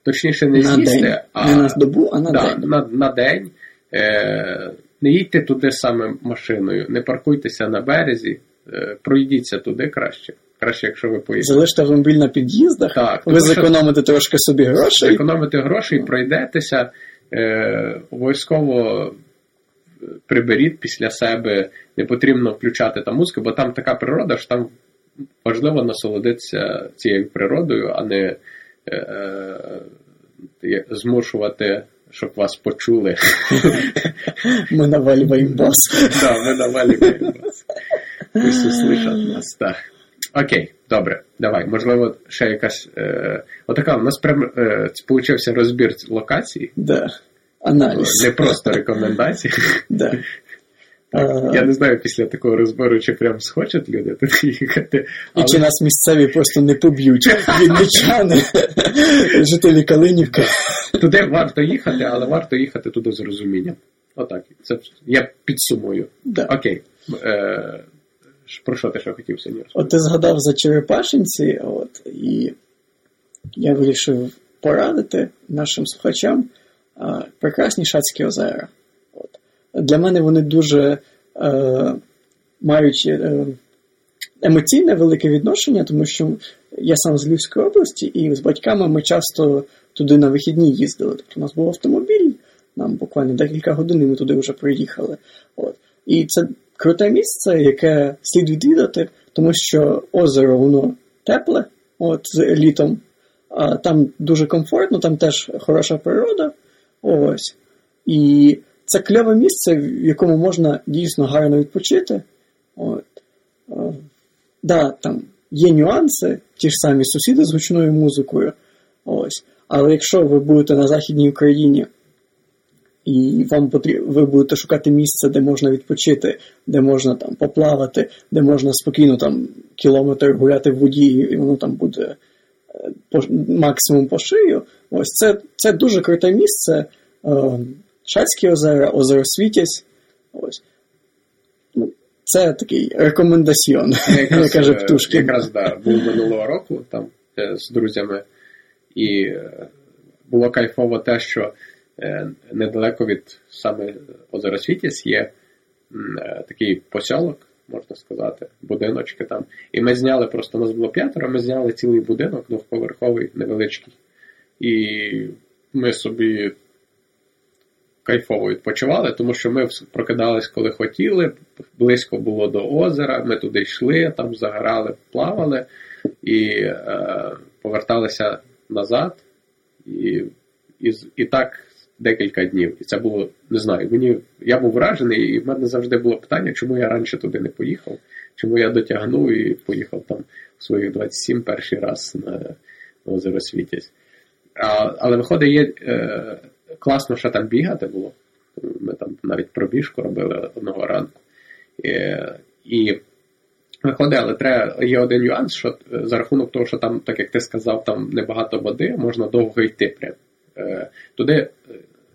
точніше не на з'їсти, день. а Не на добу, а на да, день. на, на день. Е, не їдьте туди саме машиною, не паркуйтеся на березі, е, пройдіться туди краще. Краще, якщо ви поїдете. Залиште автомобіль на під'їздах, Так, ви зекономите трошки собі грошей. Зекономити гроші, пройдетеся, е, обов'язково приберіть після себе, не потрібно включати там музику, бо там така природа, що там важливо насолодитися цією природою, а не е, е, змушувати, щоб вас почули. Ми навалюємо бас. Да, ми навалюємо вас. Пусть услышать нас, так. Окей, добре, давай. Можливо, ще якась. Е, отака, у нас прям е, получився розбір локацій, Да. Аналіз. не просто рекомендації. Да. Я не знаю після такого розбору, чи прям схочуть люди туди їхати. І чи нас місцеві просто не поб'ють. Вінничани, жителі Калинівки. туди варто їхати, але варто їхати туди з розумінням. Отак. Це я підсумую. Да. Окей. Е, про що ти ще хотів сьогодні? От ти згадав за Черепашинці, от, і я вирішив порадити нашим слухачам прекрасні Шацькі озера. От. Для мене вони дуже е, мають е, емоційне велике відношення, тому що я сам з Львівської області, і з батьками ми часто туди на вихідні їздили. Тобто у нас був автомобіль, нам буквально декілька годин і ми туди вже приїхали. От. І це круте місце, яке слід відвідати, тому що озеро воно тепле, от літом. А Там дуже комфортно, там теж хороша природа. Ось. І це кльове місце, в якому можна дійсно гарно відпочити. От. Да, там є нюанси, ті ж самі сусіди з гучною музикою. Ось. Але якщо ви будете на Західній Україні і вам потрібно, ви будете шукати місце, де можна відпочити, де можна там поплавати, де можна спокійно там кілометр гуляти в воді, і воно там буде е, по, максимум по шию. Ось це це дуже круте місце. Е, Шацькі озера, озеро Світязь. Ось. Ну, Це такий рекомендаціон, як каже е, Птушкін. Якраз да, був минулого року там з друзями, і було кайфово те, що Е, недалеко від саме озера Світіс є е, такий посілок, можна сказати, будиночки там. І ми зняли просто у нас було п'ятеро, ми зняли цілий будинок двохповерховий, невеличкий. І ми собі кайфово відпочивали, тому що ми прокидались, коли хотіли, близько було до озера, ми туди йшли, там загорали, плавали і е, поверталися назад. І, і, і так декілька днів. І це було, не знаю, мені я був вражений, і в мене завжди було питання, чому я раніше туди не поїхав, чому я дотягнув і поїхав там в своїх 27 перший раз на, озеро Світязь. А, Але виходить, є е, класно, що там бігати було. Ми там навіть пробіжку робили одного ранку. І, і Виходить, але треба є один нюанс, що е, за рахунок того, що там, так як ти сказав, там небагато води, можна довго йти. Прям. Е, туди е,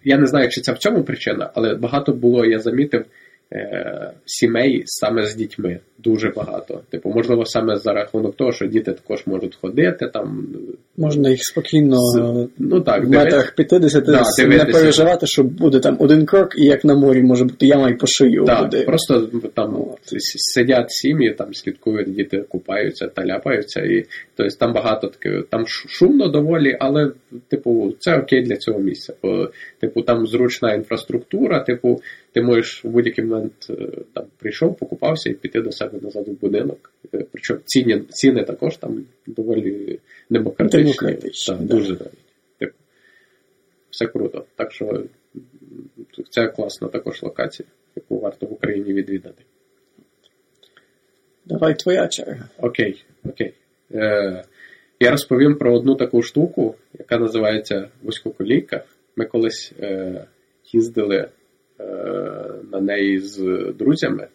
я не знаю, чи це в цьому причина, але багато було, я замітив, е, сімей саме з дітьми. Дуже багато. Типу, можливо, саме за рахунок того, що діти також можуть ходити там. Можна їх спокійно з, ну, так, в метрах 50 да, не переживати, що буде там один крок, і як на морі може бути яма і по шию. Так, буде. Просто там сидять сім'ї, там слідкують, діти купаються та ляпаються. І тобто там багато таке, там шумно доволі, але, типу, це окей для цього місця. Бо, типу, там зручна інфраструктура, типу, ти можеш в будь-який момент е, там прийшов, покупався і піти до себе назад в будинок. Е, причому ціни ціни також там доволі демократичні. так, Дуже навіть. Типу, все круто. Так що це класна також локація, яку варто в Україні відвідати. Давай твоя черга. Окей, окей. Е, Я розповім про одну таку штуку, яка називається вузькоколійка. Ми колись е, їздили на неї з друзями.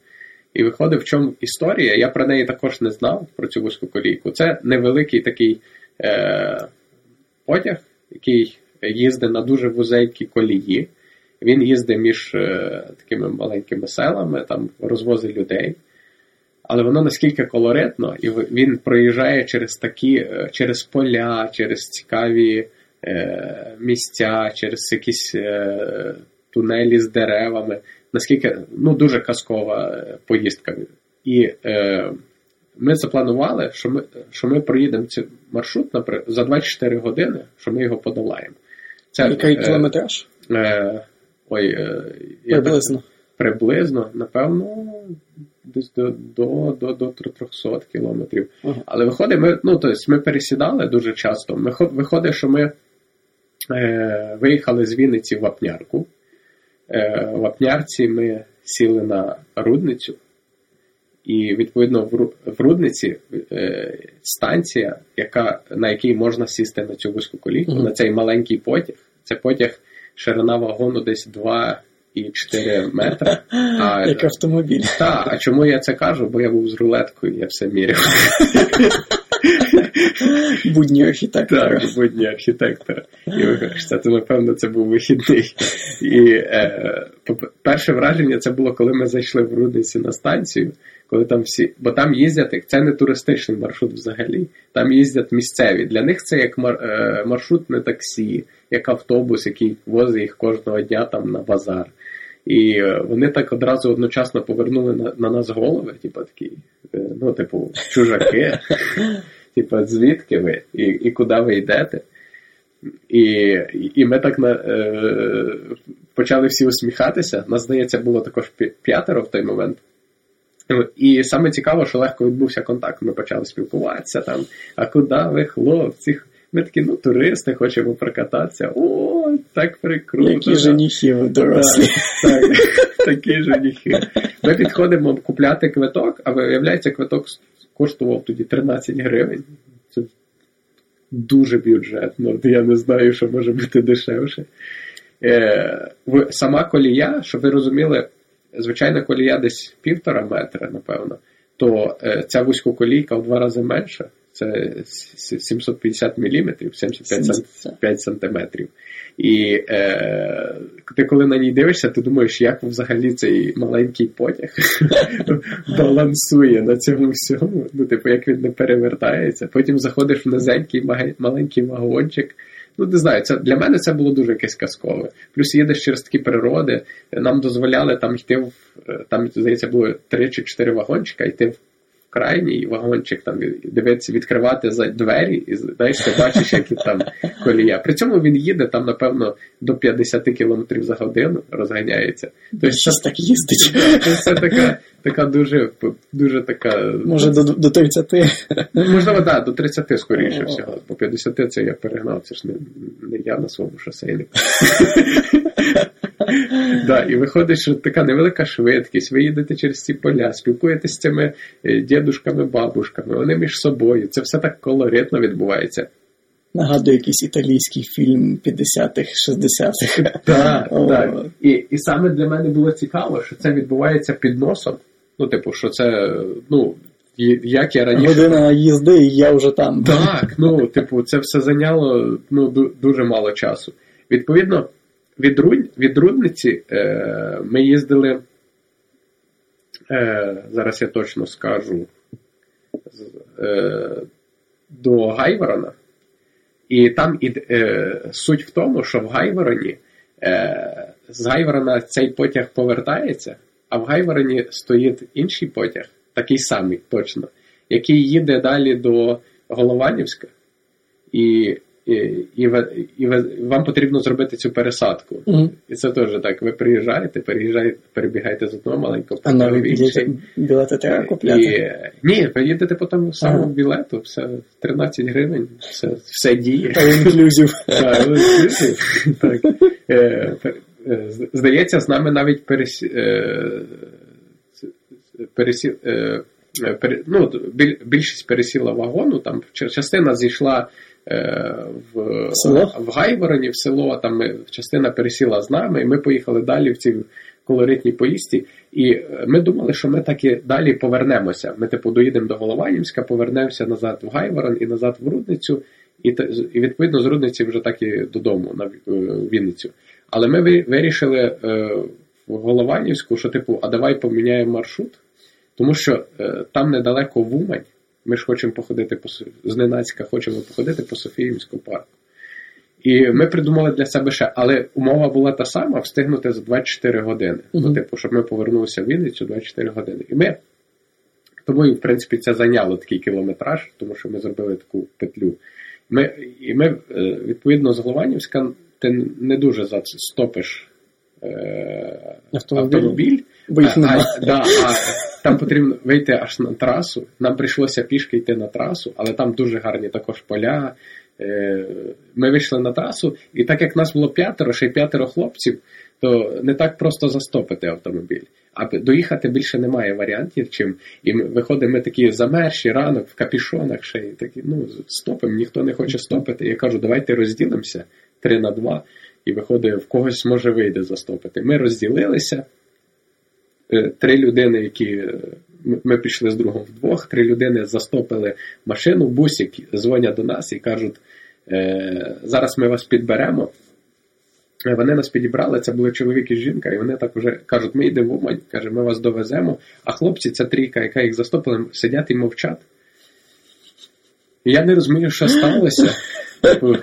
І виходить, в чому історія. Я про неї також не знав, про цю вузьку колійку. Це невеликий такий е, потяг, який їздить на дуже вузенькій колії. Він їздить між е, такими маленькими селами, там розвозить людей. Але воно наскільки колоритно, і він проїжджає через такі, е, через поля, через цікаві е, місця, через якісь е, тунелі з деревами наскільки ну, дуже казкова е, поїздка. І е, ми запланували, що ми що ми проїдемо цей маршрут наприклад, за 24 години, що ми його подолаємо. Це, Який е, кілометраж? Е, Ой, е, приблизно. Так, приблизно, напевно, десь до до, до, до 300 кілометрів. Ага. Але виходить, ми ну, тобто ми пересідали дуже часто. Ми, Виходить, що ми е, виїхали з Вінниці в Вапнярку. Е, в Апнярці ми сіли на рудницю, і, відповідно, в рудниці е, станція, яка, на якій можна сісти на цю вузьку колійку, mm-hmm. на цей маленький потяг. Це потяг ширина вагону десь 2,4 метри. А, Як автомобіль. Так, а чому я це кажу? Бо я був з рулеткою, я все міряв. Будні архітектора. Так, будні архітектора. І кажете, то напевно це був вихідний. І е, перше враження це було, коли ми зайшли в Рудниці на станцію, коли там всі. Бо там їздять, це не туристичний маршрут взагалі. Там їздять місцеві. Для них це як е, маршрутне таксі, як автобус, який возить їх кожного дня там на базар. І е, вони так одразу одночасно повернули на на нас голови, типу такі, е, ну, типу, чужаки. Типу, звідки ви і і куди ви йдете? І і ми так на, е, почали всі усміхатися. Нас, здається, було також п'ятеро в той момент. І саме цікаво, що легко відбувся контакт. Ми почали спілкуватися там. А куди ви, хлопці? Ми такі, ну, туристи, хочемо прокататися. О, так прикруто. Які женихи ви дорослі. Так, так, такі женихи. Ми підходимо купляти квиток, а виявляється, квиток коштував тоді 13 гривень. Це дуже бюджетно. Я не знаю, що може бути дешевше. Е, Сама колія, щоб ви розуміли, звичайна колія десь півтора метра, напевно, то е, ця вузькоколійка в два рази менша. Це 750 мм, 75 сантиметрів. І е, ти коли на ній дивишся, ти думаєш, як взагалі цей маленький потяг балансує на цьому всьому. Ну, типу, як він не перевертається. Потім заходиш в низенький маленький вагончик. Ну, не знаю, це для мене це було дуже якесь казкове. Плюс їдеш через такі природи, нам дозволяли там йти в е, там, здається, було три чи чотири вагончика, йти в крайній вагончик там дивиться, відкривати за двері, і знаєш, ти бачиш, які там колія. При цьому він їде там, напевно, до 50 км за годину розганяється. Тобто Щось так їздить. Це така така дуже дуже така. Може, до до 30. Можливо, так, да, до 30 скоріше всього. По 50 це я перегнав, це ж не, не я на своєму шосейнику. да, І виходить, що така невелика швидкість, ви їдете через ці поля, спілкуєтесь з цими е, дідушками, бабушками, вони між собою. Це все так колоритно відбувається. Нагадую, якийсь італійський фільм 50-х, 60-х. Так, так. І і саме для мене було цікаво, що це відбувається під носом. Ну, типу, що це, ну, як я раніше. Година їзди, і я вже там. Так, ну, типу, це все зайняло ну, дуже мало часу. Відповідно, від Рудь, від Рудниці е, ми їздили. е, Зараз я точно скажу е, до Гайворона. І там і, е, суть в тому, що в Гайвороні е, з Гайворона цей потяг повертається, а в Гайвороні стоїть інший потяг, такий самий точно, який їде далі до Голованівська. І і і, і вам потрібно зробити цю пересадку. Mm-hmm. І це теж так. Ви приїжджаєте, переїжджаєте, перебігаєте з одного маленького А навіть білети треба купляти? І, ні, ви їдете по тому самому ага. білету, все 13 гривень, все все діє. Інклюзів. Так. Е, е, здається, з нами навіть пересі, е, пересі, ну, більшість пересіла вагону, там частина зійшла. Е, в село? в Гайвороні, в село, там частина пересіла з нами, і ми поїхали далі в цій колоритній поїзді. І е, ми думали, що ми так і далі повернемося. Ми, типу, доїдемо до Голованівська, повернемося назад в Гайворон і назад в Рудницю, і і відповідно з Рудниці вже так і додому, на е, Вінницю. Але ми вирішили в Голованівську, що, типу, а давай поміняємо маршрут, тому що там недалеко в Умань. Ми ж хочемо походити по зненацька, хочемо походити по Софіївському парку. І ми придумали для себе ще, але умова була та сама встигнути за 24 години. Uh-huh. Ну, типу, щоб ми повернулися в Вінницю 24 години. І ми тому, в принципі, це зайняло такий кілометраж, тому що ми зробили таку петлю. Ми, І ми, е, відповідно, з Голованівська ти не дуже застопиш е, автомобіль. автомобіль. Їх немає. А, да, а там потрібно вийти аж на трасу. Нам прийшлося пішки йти на трасу, але там дуже гарні також поля. Е, ми вийшли на трасу, і так як нас було п'ятеро, ще й п'ятеро хлопців, то не так просто застопити автомобіль. А доїхати більше немає варіантів, чим і ми виходимо ми такі замерші, ранок в капішонах, ще й такі, ну, стопимо, ніхто не хоче стопити. Я кажу, давайте розділимося три на два. І виходить, в когось може вийде застопити. Ми розділилися. Е, три людини, які ми- ми пішли з другом вдвох, три людини застопили машину, бусик, дзвонять до нас і кажуть: е, зараз ми вас підберемо. Е, Вони нас підібрали, це були чоловік і жінка, і вони так вже кажуть, ми йдемо в Умань, каже, ми вас довеземо. А хлопці, ця трійка, яка їх застопила, сидять і мовчать. Я не розумію, що сталося. Типу,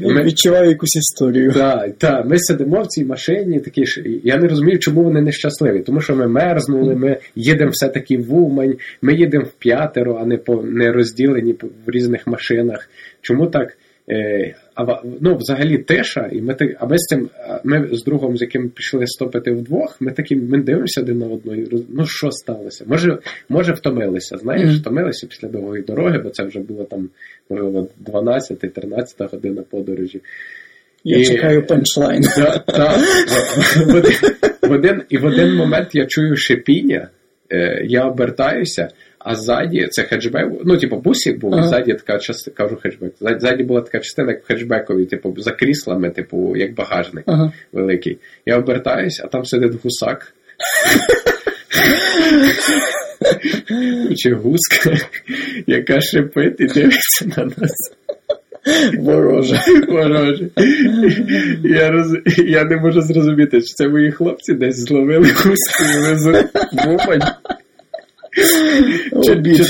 Відчуваю якусь історію. так, так, ми сидимо в цій машині, такі ж. Я не розумію, чому вони нещасливі. Тому що ми мерзнули, ми їдемо все-таки в Умань, ми їдемо в п'ятеро, а не по не розділені в різних машинах. Чому так? Е, а ну, взагалі тиша, і ми так, а ми з цим, ми з другом, з яким пішли стопити вдвох, ми такі ми дивимося один на одного. і роз- Ну що сталося? Може, може, втомилися. Знаєш, втомилися після довгої дороги, бо це вже було там, можливо, 12-13 година подорожі. Я І- чекаю панчлайн. Да, та, в, в, один, в один, і в один момент я чую шипіння, е, я обертаюся, а ззаді це хеджбек, ну, типу, бусик був, Ага. і ззаді така частина, кажу хеджбек. Ззаді, була така частина, як в хеджбекові, типу, за кріслами, типу, як багажник Ага. великий. Я обертаюсь, а там сидить гусак. Чи гуска, яка шипить і дивиться на нас. Вороже. Вороже. Я, роз... я не можу зрозуміти, чи це мої хлопці десь зловили хустку і везуть в Умань. Чи, чи,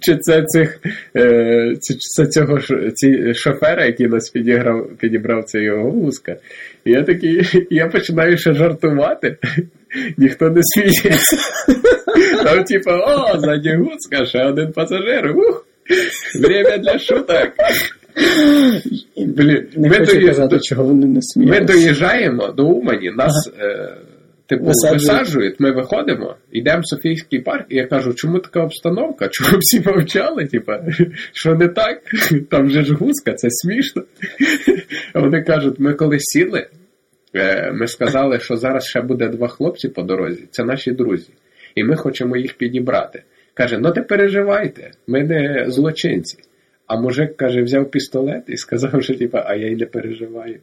чи це цих е, чи, чи це цього ці шофера, який нас підіграв, підібрав це його гуска. І я такий, я починаю ще жартувати, ніхто не сміється. Там, типа, о, ззаді гуска, ще один пасажир. Ух, время для шуток. Блін, Не ми, хочу доїж- казати, чого вони не ми доїжджаємо до Умані, нас е, типу, Висаджують. висаджують, ми виходимо, йдемо в Софійський парк, і я кажу, чому така обстановка? Чому всі мовчали? Типа, що не так? Там же ж гуска, це смішно. Вони кажуть, ми коли сіли, е, ми сказали, що зараз ще буде два хлопці по дорозі, це наші друзі, і ми хочемо їх підібрати. Каже, ну не переживайте, ми не злочинці. А мужик каже, взяв пістолет і сказав, що типа, а я й не переживаю.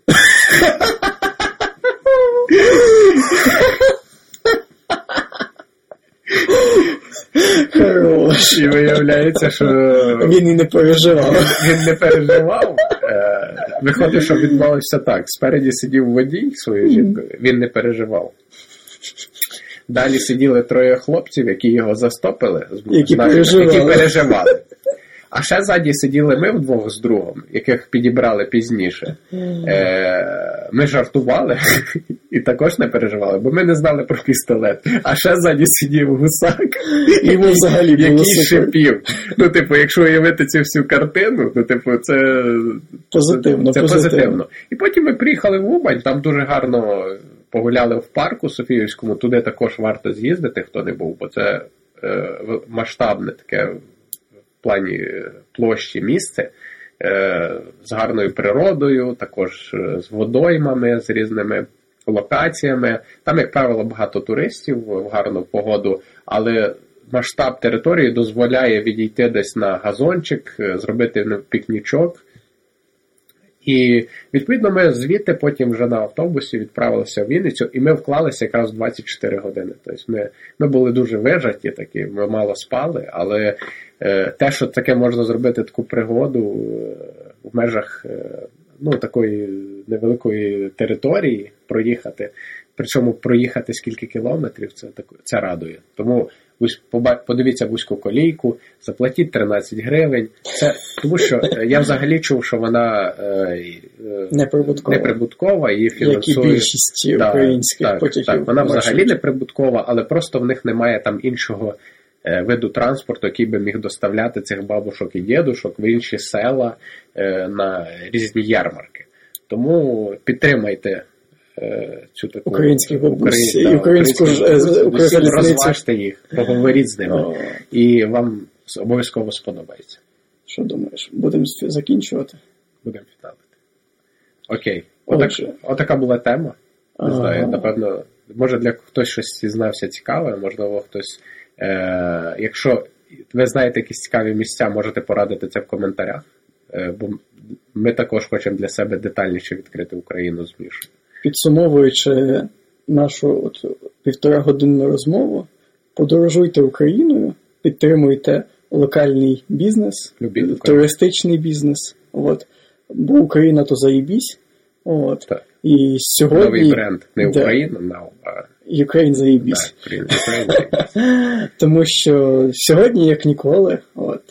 Хорош. І виявляється, що Він і не переживав. він не переживав. Е, Виходить, що відбувалося так. Спереді сидів водій своєю жінкою, він не переживав. Далі сиділи троє хлопців, які його застопили, Які з нашими, переживали. які переживали. А ще ззаді сиділи ми вдвох з другом, яких підібрали пізніше. Е, ми жартували і також не переживали, бо ми не знали про пістолет. А ще ззаді сидів гусак, Йому взагалі який шипів. Ну, типу, якщо уявити цю всю картину, то типу, це Позитивно, це позитивно. І потім ми приїхали в Умань, там дуже гарно погуляли в парку Софіївському. Туди також варто з'їздити, хто не був, бо це е, масштабне таке плані е, площі місце. е, З гарною природою, також е, з водоймами, з різними локаціями. Там, як правило, багато туристів в гарну погоду, але масштаб території дозволяє відійти десь на газончик, е, зробити пікнічок. І відповідно ми звідти потім вже на автобусі відправилися в Вінницю, і ми вклалися якраз в 24 години. Тобто ми, ми були дуже вижаті, такі, ми мало спали, але е, те, що таке можна зробити таку пригоду е, в межах е, ну, такої невеликої території проїхати, причому проїхати скільки кілометрів, це так, це радує. Тому подивіться вузьку колійку, заплатіть 13 гривень. Це тому, що е, я взагалі чув, що вона е, е, Неприбуткова. неприбуткова, і фінансує. більшість Да, українських так, потягів. Так, вона взагалі маршрутів. не прибуткова, але просто в них немає там іншого виду транспорту, який би міг доставляти цих бабушок і дідушок в інші села е, на різні ярмарки. Тому підтримайте. Цю таку Українських бабусь Украї- і українську е, розважте їх, поговоріть з ними, і вам обов'язково сподобається. Що думаєш? Будемо закінчувати? Будемо фіналити. Окей. Отак, отака була тема. Не Ага. знаю, напевно, може для хтось щось дізнався цікаве, можливо, хтось. Е, якщо ви знаєте якісь цікаві місця, можете порадити це в коментарях. Е, бо ми також хочемо для себе детальніше відкрити Україну з Мішою. Підсумовуючи нашу от півтора годинну розмову, подорожуйте Україною, підтримуйте локальний бізнес, Любіть туристичний бізнес. От. Бо Україна то заїбісь. От. Так. І сьогодні Новий бренд. Не Да. Україна, now, а Ukraine заїбісь. Тому що сьогодні, як ніколи, от,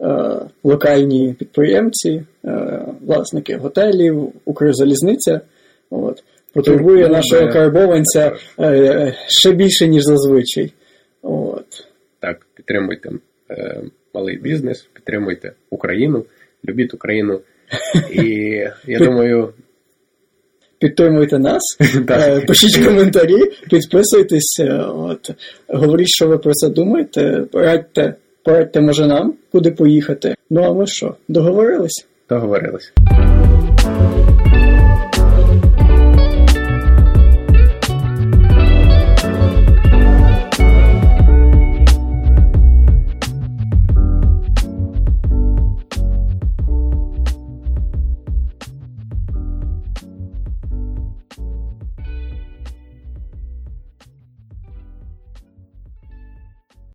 е, локальні підприємці, е, власники готелів, Укрзалізниця от, потребує нашого карбованця е, ще більше, ніж зазвичай. От. Так, підтримуйте е, малий бізнес, підтримуйте Україну, любіть Україну. І я думаю, Підтримуйте нас, е, пишіть коментарі, підписуйтесь, е, от, говоріть, що ви про це думаєте, порадьте, порадьте може нам, куди поїхати. Ну а ми що, договорились? договорились.